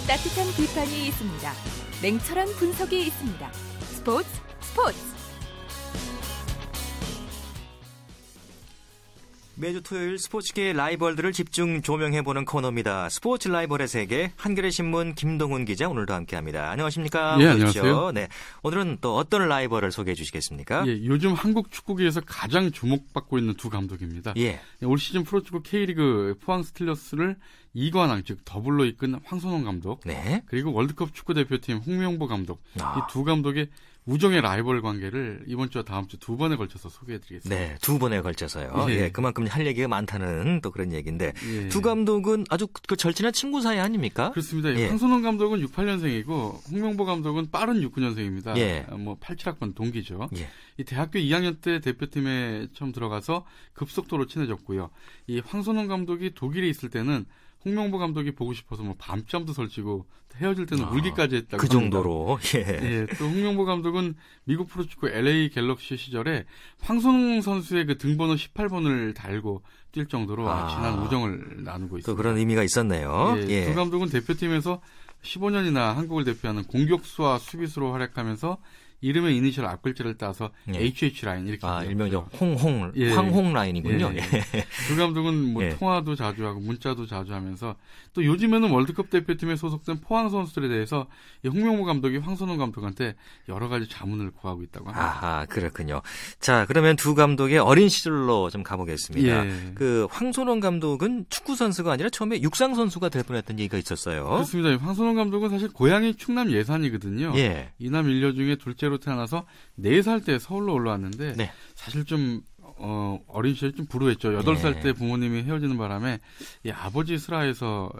Speaker 3: 따뜻한 비판이 있습니다. 냉철한 분석이 있습니다. 스포츠 스포츠
Speaker 1: 매주 토요일 스포츠계의 라이벌들을 집중 조명해보는 코너입니다. 스포츠 라이벌의 세계 한겨레 신문 김동훈 기자 오늘도 함께합니다. 안녕하십니까?
Speaker 15: 예, 안녕하세요.
Speaker 1: 네, 오늘은 또 어떤 라이벌을 소개해 주시겠습니까?
Speaker 15: 예, 요즘 한국 축구계에서 가장 주목받고 있는 두 감독입니다.
Speaker 1: 예.
Speaker 15: 올 시즌 프로축구 K리그 포항 스틸러스를 이관왕 즉 더블로 이끈 황선홍 감독,
Speaker 1: 네.
Speaker 15: 그리고 월드컵 축구 대표팀 홍명보 감독
Speaker 1: 아.
Speaker 15: 이두 감독의 우정의 라이벌 관계를 이번 주와 다음 주 두 번에 걸쳐서 소개해드리겠습니다.
Speaker 1: 네, 두 번에 걸쳐서요. 예.
Speaker 15: 예.
Speaker 1: 그만큼 할 얘기가 많다는 또 그런 얘기인데
Speaker 15: 예.
Speaker 1: 두 감독은 아주 그 절친한 친구 사이 아닙니까?
Speaker 15: 그렇습니다.
Speaker 1: 예.
Speaker 15: 황선홍 감독은 68년생이고 홍명보 감독은 빠른 69년생입니다.
Speaker 1: 예.
Speaker 15: 뭐 87학번 동기죠.
Speaker 1: 예.
Speaker 15: 이 대학교 2학년 때 대표팀에 처음 들어가서 급속도로 친해졌고요. 이 황선홍 감독이 독일에 있을 때는 홍명보 감독이 보고 싶어서 뭐 밤잠도 설치고 헤어질 때는
Speaker 1: 아,
Speaker 15: 울기까지 했다고
Speaker 1: 그
Speaker 15: 합니다.
Speaker 1: 정도로 예.
Speaker 15: 예, 또 홍명보 감독은 미국 프로축구 LA 갤럭시 시절에 황선홍 선수의 그 등번호 18번을 달고 뛸 정도로
Speaker 1: 아.
Speaker 15: 진한 우정을 나누고
Speaker 1: 또
Speaker 15: 있습니다.
Speaker 1: 그런 의미가 있었네요.
Speaker 15: 예,
Speaker 1: 예.
Speaker 15: 두 감독은 대표팀에서 15년이나 한국을 대표하는 공격수와 수비수로 활약하면서 이름의 이니셜 앞글자를 따서
Speaker 1: 예.
Speaker 15: HH 라인 이렇게
Speaker 1: 아. 일명적 홍홍
Speaker 15: 예.
Speaker 1: 황홍 라인이군요.
Speaker 15: 예.
Speaker 1: 예.
Speaker 15: 두 감독은 뭐
Speaker 1: 예.
Speaker 15: 통화도 자주 하고 문자도 자주 하면서 또 요즘에는 월드컵 대표팀에 소속된 포항 선수들에 대해서 이 홍명보 감독이 황선홍 감독한테 여러 가지 자문을 구하고 있다고 합니다.
Speaker 1: 아하, 그렇군요. 자, 그러면 두 감독의 어린 시절로 좀 가보겠습니다.
Speaker 15: 예.
Speaker 1: 그 황선홍 감독은 축구 선수가 아니라 처음에 육상 선수가 될 뻔했던 얘기가 있었어요.
Speaker 15: 그렇습니다. 황선홍 감독은 사실 고향이 충남 예산이거든요.
Speaker 1: 예.
Speaker 15: 이남 일녀 중에 둘째로 태어나서 4살 때 서울로 올라왔는데
Speaker 1: 네.
Speaker 15: 사실 좀 어, 어린 시절 좀 불우했죠. 8살
Speaker 1: 네.
Speaker 15: 때 부모님이 헤어지는 바람에 이 아버지 슬하에서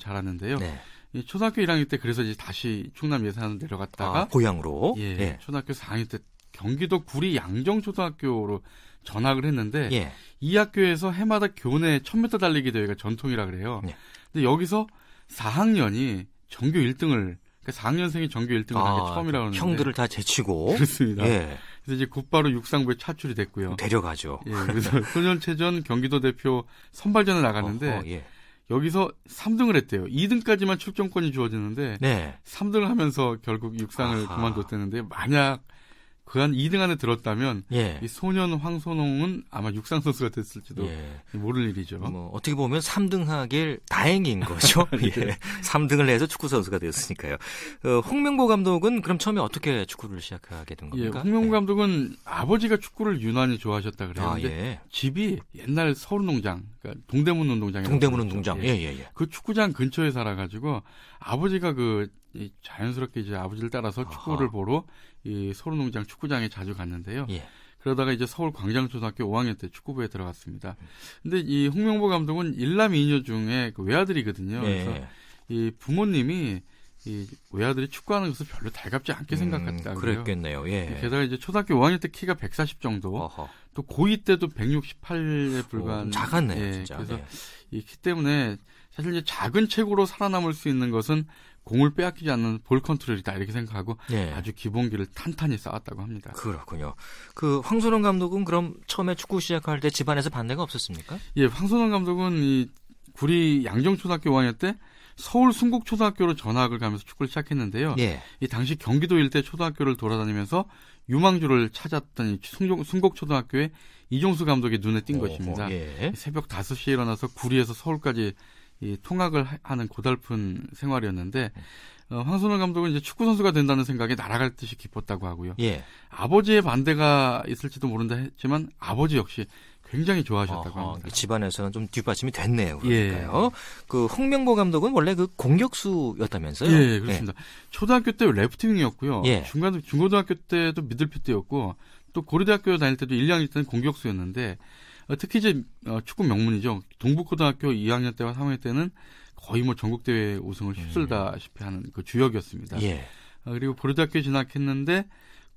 Speaker 15: 자랐는데요.
Speaker 1: 네.
Speaker 15: 이 초등학교 1학년 때 그래서 이제 다시 충남 예산으로 내려갔다가
Speaker 1: 아, 고향으로.
Speaker 15: 예,
Speaker 1: 예.
Speaker 15: 초등학교 4학년 때 경기도 구리 양정초등학교로 전학을 했는데
Speaker 1: 예.
Speaker 15: 이 학교에서 해마다 교내 1000m 달리기 대회가 전통이라 그래요.
Speaker 1: 예.
Speaker 15: 근데 여기서 4학년이 전교 1등을 그러니까 4학년생이 전교 1등을 한게 처음이라고
Speaker 1: 아, 형들을 다 제치고
Speaker 15: 그렇습니다.
Speaker 1: 예.
Speaker 15: 그래서 이제 곧바로 육상부에 차출이 됐고요.
Speaker 1: 데려가죠.
Speaker 15: 예, 그래서 소년체전 경기도 대표 선발전에 나갔는데
Speaker 1: 어허, 예.
Speaker 15: 여기서 3등을 했대요. 2등까지만 출전권이 주어지는데
Speaker 1: 네.
Speaker 15: 3등을 하면서 결국 육상을
Speaker 1: 아하.
Speaker 15: 그만뒀다는데 만약 그 한 2등 안에 들었다면
Speaker 1: 예.
Speaker 15: 이 소년 황선홍은 아마 육상 선수가 됐을지도
Speaker 1: 예.
Speaker 15: 모를 일이죠.
Speaker 1: 뭐 어떻게 보면 3등 하길 다행인 거죠.
Speaker 15: 네.
Speaker 1: 예. 3등을 해서 축구 선수가 되었으니까요. 어, 홍명보 감독은 그럼 처음에 어떻게 축구를 시작하게 된
Speaker 15: 예,
Speaker 1: 겁니까?
Speaker 15: 홍명보 감독은 아버지가 축구를 유난히 좋아하셨다 그랬는데
Speaker 1: 아, 예.
Speaker 15: 집이 옛날 서울 농장, 그러니까 동대문 운동장이
Speaker 1: 동대문 운동장. 예, 예, 예.
Speaker 15: 그 축구장 근처에 살아가지고 아버지가 그 이, 자연스럽게 이제 아버지를 따라서 축구를 보러 이 서울농장 축구장에 자주 갔는데요.
Speaker 1: 예.
Speaker 15: 그러다가 이제 서울 광장초등학교 5학년 때 축구부에 들어갔습니다. 근데 이 홍명보 감독은 일남 이녀 중에 그 외아들이거든요.
Speaker 1: 예.
Speaker 15: 그래서 이 부모님이 이 외아들이 축구하는 것을 별로 달갑지 않게 생각했다.
Speaker 1: 음,
Speaker 15: 그래요.
Speaker 1: 그랬겠네요. 예.
Speaker 15: 게다가 이제 초등학교 5학년 때 키가 140 정도,
Speaker 1: 어허.
Speaker 15: 또 고2 때도 168에 불과한
Speaker 1: 어, 작았네요,
Speaker 15: 예,
Speaker 1: 진짜.
Speaker 15: 그래서
Speaker 1: 네.
Speaker 15: 이키 때문에 사실 이제 작은 체구로 살아남을 수 있는 것은 공을 빼앗기지 않는 볼 컨트롤이다 이렇게 생각하고
Speaker 1: 예.
Speaker 15: 아주 기본기를 탄탄히 쌓았다고 합니다.
Speaker 1: 그렇군요. 그 황선홍 감독은 그럼 처음에 축구 시작할 때 집안에서 반대가 없었습니까?
Speaker 15: 예, 황선홍 감독은 이 구리 양정초등학교 5학년 때 서울 순국초등학교로 전학을 가면서 축구를 시작했는데요.
Speaker 1: 예.
Speaker 15: 이 당시 경기도 일대 초등학교를 돌아다니면서 유망주를 찾았던 이 순국, 순국초등학교에 이종수 감독의 눈에 띈 것입니다.
Speaker 1: 예.
Speaker 15: 새벽 5시에 일어나서 구리에서 서울까지 이 통학을 하- 하는 고달픈 생활이었는데 어, 황선홍 감독은 이제 축구 선수가 된다는 생각에 날아갈 듯이 기뻤다고 하고요.
Speaker 1: 예.
Speaker 15: 아버지의 반대가 있을지도 모른다 했지만 아버지 역시 굉장히 좋아하셨다고
Speaker 1: 어허,
Speaker 15: 합니다.
Speaker 1: 집안에서는 좀 뒷받침이 됐네요.
Speaker 15: 예.
Speaker 1: 그러니까요. 그 홍명보 감독은 원래 그 공격수였다면서요?
Speaker 15: 예, 그렇습니다. 초등학교 때 레프트윙이었고요.
Speaker 1: 예.
Speaker 15: 중간 중고등학교 때도 미들피트였고 또 고려대학교 다닐 때도 1, 2학년 때는 공격수였는데 어, 특히 이제 어, 축구 명문이죠. 동북고등학교 2학년 때와 3학년 때는 거의 뭐 전국 대회 우승을 휩쓸다시피 하는 그 주역이었습니다.
Speaker 1: 음. 예.
Speaker 15: 어, 그리고 고려대학교에 진학했는데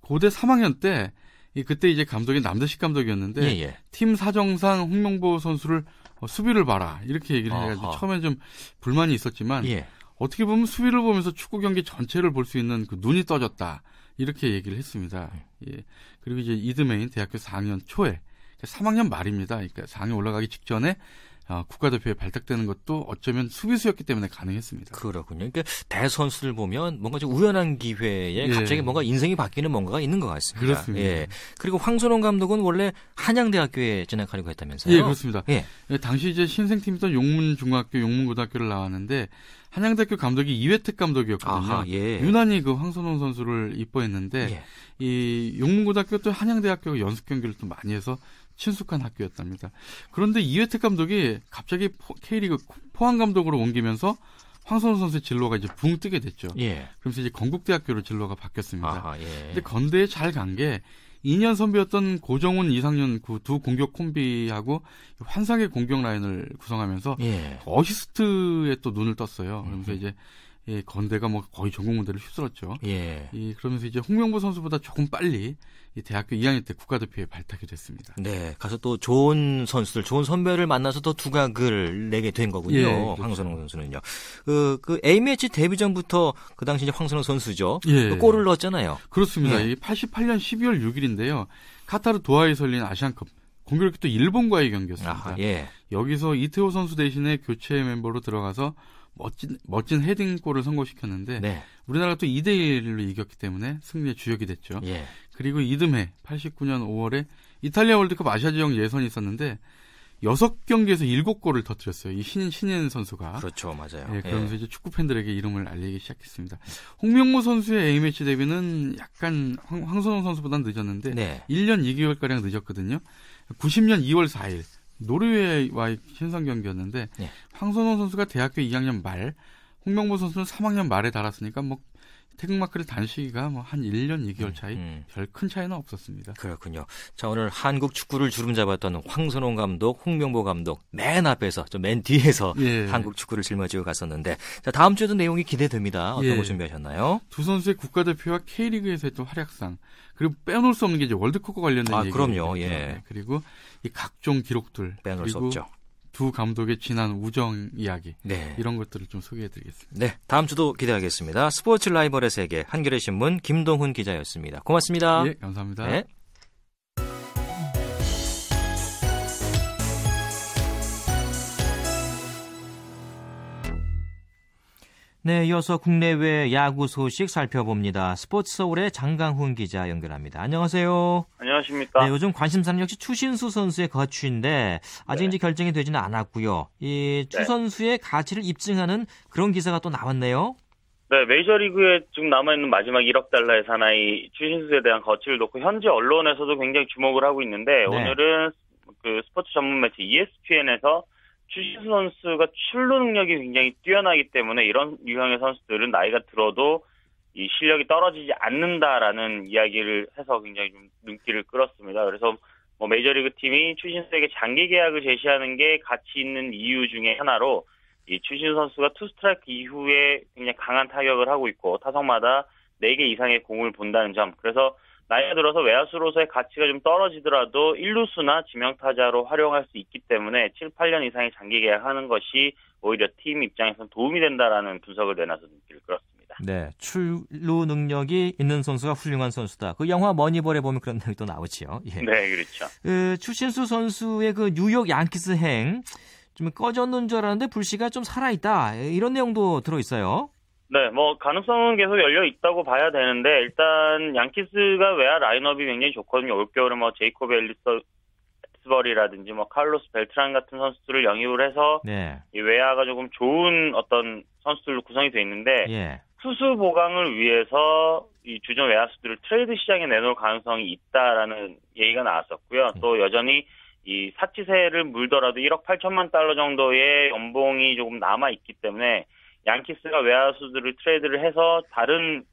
Speaker 15: 고대 3학년 때이 그때 이제 감독이 남대식 감독이었는데
Speaker 1: 예, 예.
Speaker 15: 팀 사정상 홍명보 선수를 어, 수비를 봐라 이렇게 얘기를 해가지고. 처음엔 좀 불만이 있었지만
Speaker 1: 예.
Speaker 15: 어떻게 보면 수비를 보면서 축구 경기 전체를 볼 수 있는 그 눈이 떠졌다 이렇게 얘기를 했습니다. 예. 그리고 이제 이듬해인 대학교 4학년 초에 3학년 말입니다. 그러니까 4학년 올라가기 직전에 어, 국가대표에 발탁되는 것도 어쩌면 수비수였기 때문에 가능했습니다.
Speaker 1: 그렇군요. 그러니까 대선수들 보면 뭔가 좀 우연한 기회에
Speaker 15: 예.
Speaker 1: 갑자기 뭔가 인생이 바뀌는 뭔가가 있는 것 같습니다.
Speaker 15: 그렇습니다.
Speaker 1: 예. 그리고 황선홍 감독은 원래 한양대학교에 진학하려고 했다면서요?
Speaker 15: 예, 그렇습니다.
Speaker 1: 예.
Speaker 15: 예, 당시 이제 신생팀이던 용문중학교, 용문고등학교를 나왔는데 한양대학교 감독이 이회택 감독이었거든요.
Speaker 1: 아하, 예.
Speaker 15: 유난히 그 황선홍 선수를 이뻐했는데
Speaker 1: 예.
Speaker 15: 이 용문고등학교 또 한양대학교가 연습 경기를 또 많이 해서 친숙한 학교였답니다. 그런데 이회택 감독이 갑자기 포- K리그 포항 감독으로 옮기면서 황선우 선수의 진로가 이제 붕 뜨게 됐죠.
Speaker 1: 예.
Speaker 15: 그러면서 이제 건국대학교로 진로가 바뀌었습니다.
Speaker 1: 아하, 예.
Speaker 15: 근데 건대에 잘 간 게 2년 선배였던 고정훈, 이상윤 그 두 공격 콤비하고 환상의 공격 라인을 구성하면서
Speaker 1: 예.
Speaker 15: 어시스트에 또 눈을 떴어요. 그러면서 이제 예, 건대가 뭐 거의 전국 무대를 휩쓸었죠.
Speaker 1: 예.
Speaker 15: 이 그러면서 이제 홍명보 선수보다 조금 빨리 이 대학교 2학년 때 국가대표에 발탁이 됐습니다.
Speaker 1: 네, 가서 또 좋은 선수들, 좋은 선배를 만나서 더 두각을 내게 된 거군요.
Speaker 15: 예, 그렇죠.
Speaker 1: 황선홍 선수는요. 그, 그 A매치 데뷔 전부터 그 당시 이제 황선홍 선수죠.
Speaker 15: 예.
Speaker 1: 그 골을 넣었잖아요.
Speaker 15: 그렇습니다.
Speaker 1: 예.
Speaker 15: 이 88년 12월 6일인데요. 카타르 도하에서 열린 아시안컵 공교롭게 또 일본과의 경기였습니다.
Speaker 1: 아하, 예.
Speaker 15: 여기서 이태호 선수 대신에 교체 멤버로 들어가서 멋진 멋진 헤딩골을 성공시켰는데
Speaker 1: 네.
Speaker 15: 우리나라가 또 2대 1로 이겼기 때문에 승리의 주역이 됐죠.
Speaker 1: 예.
Speaker 15: 그리고 이듬해 89년 5월에 이탈리아 월드컵 아시아 지역 예선이 있었는데 6경기에서 7골을 터뜨렸어요. 이 신인 신인 선수가.
Speaker 1: 그렇죠, 맞아요.
Speaker 15: 예, 그러면서
Speaker 1: 예.
Speaker 15: 이제 축구 팬들에게 이름을 알리기 시작했습니다. 홍명보 선수의 A매치 데뷔는 약간 황, 황선홍 선수보다는 늦었는데
Speaker 1: 네.
Speaker 15: 1년 2개월 가량 늦었거든요. 90년 2월 4일 노르웨이와의 신선 경기였는데
Speaker 1: 네.
Speaker 15: 황선홍 선수가 대학교 2학년 말, 홍명보 선수는 3학년 말에 달았으니까 뭐 태극마크를 단 시기가 뭐 한 1년 2개월 차이,
Speaker 1: 음.
Speaker 15: 별큰 차이는 없었습니다.
Speaker 1: 그렇군요. 자, 오늘 한국 축구를 주름 잡았던 황선홍 감독, 홍명보 감독, 맨 앞에서, 좀 맨 뒤에서
Speaker 15: 예.
Speaker 1: 한국 축구를 짊어지고 갔었는데, 자, 다음 주에도 내용이 기대됩니다. 어떤
Speaker 15: 예.
Speaker 1: 거 준비하셨나요?
Speaker 15: 두 선수의 국가대표와 K리그에서 했던 활약상 그리고 빼놓을 수 없는 게 이제 월드컵과 관련된
Speaker 1: 아,
Speaker 15: 얘기거든요.
Speaker 1: 그럼요. 예.
Speaker 15: 그리고 이 각종 기록들
Speaker 1: 빼놓을 수 없죠.
Speaker 15: 두 감독의 지난 우정 이야기
Speaker 1: 네.
Speaker 15: 이런 것들을 좀 소개해드리겠습니다.
Speaker 1: 네, 다음 주도 기대하겠습니다. 스포츠 라이벌의 세계 한겨레 신문 김동훈 기자였습니다. 고맙습니다.
Speaker 15: 예, 감사합니다.
Speaker 1: 네. 네, 이어서 국내외 야구 소식 살펴봅니다. 스포츠 서울의 장강훈 기자 연결합니다. 안녕하세요.
Speaker 16: 안녕하십니까.
Speaker 1: 네, 요즘 관심사는 역시 추신수 선수의 거취인데 아직 이제 결정이 되지는 않았고요. 이추
Speaker 16: 네.
Speaker 1: 선수의 가치를 입증하는 그런 기사가 또 나왔네요.
Speaker 16: 네, 메이저리그에 지금 남아있는 마지막 1억 달러의 사나이 추신수에 대한 거취를 놓고 현지 언론에서도 굉장히 주목을 하고 있는데
Speaker 1: 네.
Speaker 16: 오늘은 그 스포츠 전문 매체 ESPN에서 추신수 선수가 출루 능력이 굉장히 뛰어나기 때문에 이런 유형의 선수들은 나이가 들어도 이 실력이 떨어지지 않는다라는 이야기를 해서 굉장히 좀 눈길을 끌었습니다. 그래서 뭐 메이저리그 팀이 추신수에게 장기 계약을 제시하는 게 가치 있는 이유 중에 하나로 이 추신수 선수가 투 스트라이크 이후에 굉장히 강한 타격을 하고 있고 타석마다 4개 이상의 공을 본다는 점. 그래서 나이가 들어서 외야수로서의 가치가 좀 떨어지더라도 1루수나 지명타자로 활용할 수 있기 때문에 7, 8년 이상의 장기 계약하는 것이 오히려 팀 입장에서는 도움이 된다라는 분석을 내놔서 눈길을 끌었습니다.
Speaker 1: 네, 출루 능력이 있는 선수가 훌륭한 선수다. 그 영화 머니볼에 보면 그런 내용이 또 나오지요. 예.
Speaker 16: 네, 그렇죠.
Speaker 1: 그 추신수 선수의 그 뉴욕 양키스 행 좀 꺼졌는 줄 알았는데 불씨가 좀 살아있다. 이런 내용도 들어있어요.
Speaker 16: 네, 뭐 가능성은 계속 열려 있다고 봐야 되는데 일단 양키스가 외야 라인업이 굉장히 좋거든요. 올겨울에 뭐 제이코브 엘스버리라든지 뭐 칼로스 벨트란 같은 선수들을 영입을 해서
Speaker 1: 네.
Speaker 16: 이 외야가 조금 좋은 어떤 선수들로 구성이 돼 있는데
Speaker 1: 예.
Speaker 16: 투수 보강을 위해서 이 주전 외야수들을 트레이드 시장에 내놓을 가능성이 있다라는 얘기가 나왔었고요. 또 여전히 이 사치세를 물더라도 1억 8천만 달러 정도의 연봉이 조금 남아 있기 때문에 양키스가 외야수들을 트레이드를 해서 다른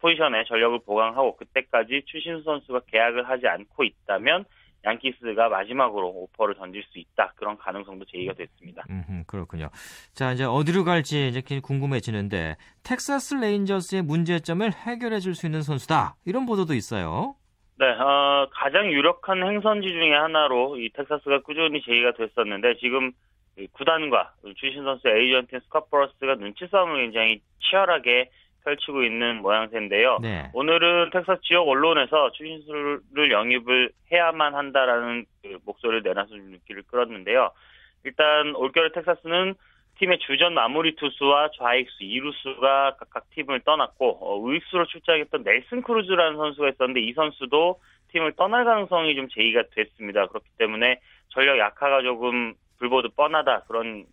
Speaker 16: 포지션에 전력을 보강하고 그때까지 추신수 선수가 계약을 하지 않고 있다면 양키스가 마지막으로 오퍼를 던질 수 있다 그런 가능성도 제기가 됐습니다.
Speaker 1: 음, 그렇군요. 자, 이제 어디로 갈지 이제 궁금해지는데 텍사스 레인저스의 문제점을 해결해 줄 수 있는 선수다. 이런 보도도 있어요.
Speaker 16: 네, 어, 가장 유력한 행선지 중에 하나로 이 텍사스가 꾸준히 제기가 됐었는데 지금 이 구단과 추신수 선수 에이전트 스캇 보라스가 눈치 싸움을 굉장히 치열하게 펼치고 있는 모양새인데요.
Speaker 1: 네.
Speaker 16: 오늘은 텍사스 지역 언론에서 추신수를 영입을 해야만 한다라는 그 목소리를 내놔서 좀 눈길을 끌었는데요. 일단 올겨울 텍사스는 팀의 주전 마무리 투수와 좌익수, 이루수가 각각 팀을 떠났고 어, 우익수로 출장했던 넬슨 크루즈라는 선수가 있었는데 이 선수도 팀을 떠날 가능성이 좀 제기가 됐습니다. 그렇기 때문에 전력 약화가 조금 불보듯 뻔하다 그런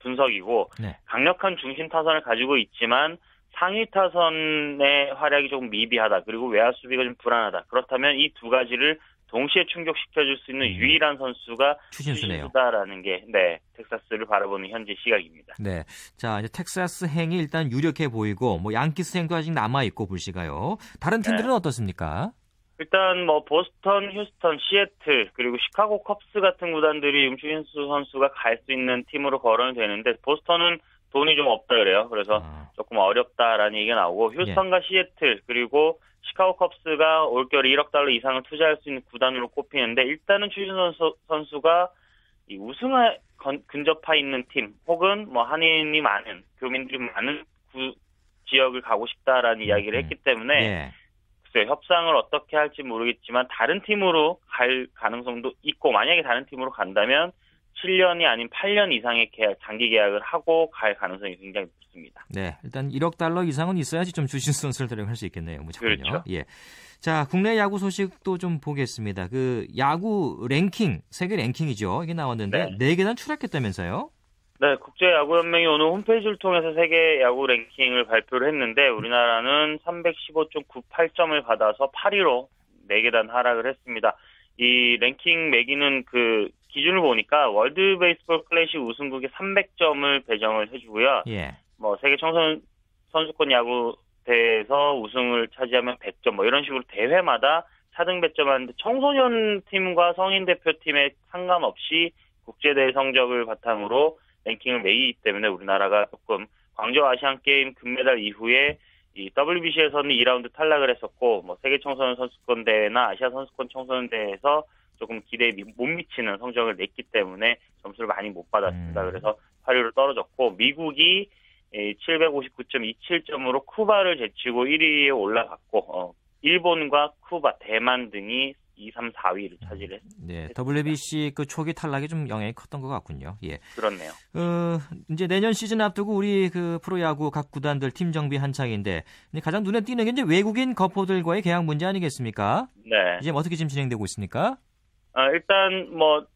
Speaker 16: 분석이고
Speaker 1: 네.
Speaker 16: 강력한 중심 타선을 가지고 있지만 상위 타선의 활약이 조금 미비하다. 그리고 외야 수비가 좀 불안하다. 그렇다면 이 두 가지를 동시에 충족시켜줄 수 있는 유일한 선수가
Speaker 1: 추신수네요.
Speaker 16: 추신수다라는 게 네, 텍사스를 바라보는 현재 시각입니다.
Speaker 1: 네. 자, 이제 텍사스 행이 일단 유력해 보이고 뭐 양키스 행도 아직 남아 있고 불시가요. 다른 팀들은
Speaker 16: 네.
Speaker 1: 어떻습니까?
Speaker 16: 일단 뭐 보스턴, 휴스턴, 시애틀 그리고 시카고 컵스 같은 구단들이 윤추신수 선수가 갈 수 있는 팀으로 거론이 되는데 보스턴은 돈이 좀 없다 그래요. 그래서 조금 어렵다라는 얘기가 나오고 휴스턴과 시애틀 그리고 시카고 컵스가 올겨울 1억 달러 이상을 투자할 수 있는 구단으로 꼽히는데 일단은 추신 선수, 선수가 이 우승에 건- 근접해 있는 팀 혹은 뭐 한인이 많은 교민들이 많은 구- 지역을 가고 싶다라는 이야기를 했기 때문에
Speaker 1: 예.
Speaker 16: 글쎄요, 협상을 어떻게 할지 모르겠지만 다른 팀으로 갈 가능성도 있고 만약에 다른 팀으로 간다면 7년이 아닌 8년 이상의 계약, 장기 계약을 하고 갈 가능성이 굉장히 높습니다.
Speaker 1: 네. 일단 1억 달러 이상은 있어야지 좀 주신 선수를 데려갈 수 있겠네요. 무조건요.
Speaker 16: 그렇죠.
Speaker 1: 예. 자, 국내 야구 소식도 좀 보겠습니다. 그 야구 랭킹, 세계 랭킹이죠. 이게 나왔는데 네, 계단 추락했다면서요?
Speaker 16: 네, 국제야구연맹이 오늘 홈페이지를 통해서 세계 야구 랭킹을 발표를 했는데 우리나라는 315.98점을 받아서 8위로 4계단 하락을 했습니다. 이 랭킹 매기는 그 기준을 보니까 월드 베이스볼 클래식 우승국에 300점을 배정을 해주고요.
Speaker 1: 예.
Speaker 16: 뭐 세계 청소년 선수권 야구 대회에서 우승을 차지하면 100점 뭐 이런 식으로 대회마다 차등 배점하는데 청소년 팀과 성인 대표팀에 상관없이 국제 대회 성적을 바탕으로 랭킹을 매기기 때문에 우리나라가 조금 광저우 아시안 게임 금메달 이후에 이 WBC에서는 2라운드 탈락을 했었고 뭐 세계 청소년 선수권 대회나 아시아 선수권 청소년 대회에서 조금 기대에 미- 못 미치는 성적을 냈기 때문에 점수를 많이 못 받았습니다. 그래서 8위로 떨어졌고 미국이 759.27점으로 쿠바를 제치고 1위에 올라갔고 어, 일본과 쿠바, 대만 등이 2, 3, 4위를 차지했습니다.
Speaker 1: 네. WBC 그 초기 탈락이 좀 영향이 컸던 것 같군요. 예.
Speaker 16: 그렇네요.
Speaker 1: 어, 이제 내년 시즌 앞두고 우리 그 프로야구 각 구단들 팀 정비 한창인데 가장 눈에 띄는 게 이제 외국인 거포들과의 계약 문제 아니겠습니까?
Speaker 16: 네.
Speaker 1: 이제 어떻게 지금 진행되고 있습니까?
Speaker 16: 아, 일단 뭐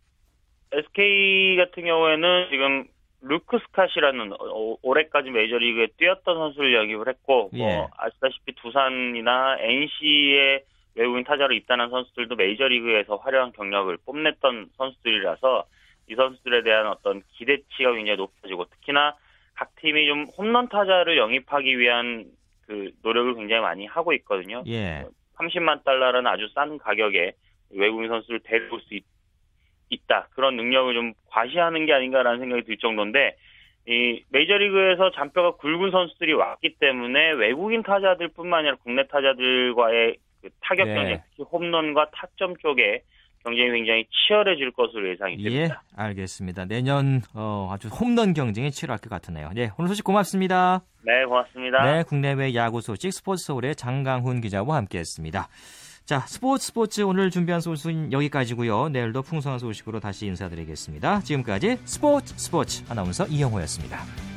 Speaker 16: SK 같은 경우에는 지금 루크 스캇이라는 어, 올해까지 메이저리그에 뛰었던 선수를 영입을 했고
Speaker 1: 예.
Speaker 16: 뭐 아시다시피 두산이나 NC의 외국인 타자로 입단한 선수들도 메이저리그에서 화려한 경력을 뽐냈던 선수들이라서 이 선수들에 대한 어떤 기대치가 굉장히 높아지고 특히나 각 팀이 좀 홈런 타자를 영입하기 위한 그 노력을 굉장히 많이 하고 있거든요.
Speaker 1: 예.
Speaker 16: 30만 달러라는 아주 싼 가격에 외국인 선수를 데려올 수 있, 다 그런 능력을 좀 과시하는 게 아닌가라는 생각이 들 정도인데 이 메이저리그에서 잔뼈가 굵은 선수들이 왔기 때문에 외국인 타자들뿐만 아니라 국내 타자들과의 그 타격
Speaker 1: 네.
Speaker 16: 경쟁, 특히 홈런과 타점 쪽에 경쟁이 굉장히 치열해질 것으로 예상이
Speaker 1: 예,
Speaker 16: 됩니다.
Speaker 1: 알겠습니다. 내년 어, 아주 홈런 경쟁이 치열할 것 같으네요. 네, 오늘 소식 고맙습니다.
Speaker 16: 네, 고맙습니다.
Speaker 1: 네, 국내외 야구 소식 스포츠 서울의 장강훈 기자와 함께했습니다. 자, 스포츠 스포츠 오늘 준비한 소식은 여기까지고요. 내일도 풍성한 소식으로 다시 인사드리겠습니다. 지금까지 스포츠 스포츠 아나운서 이영호였습니다.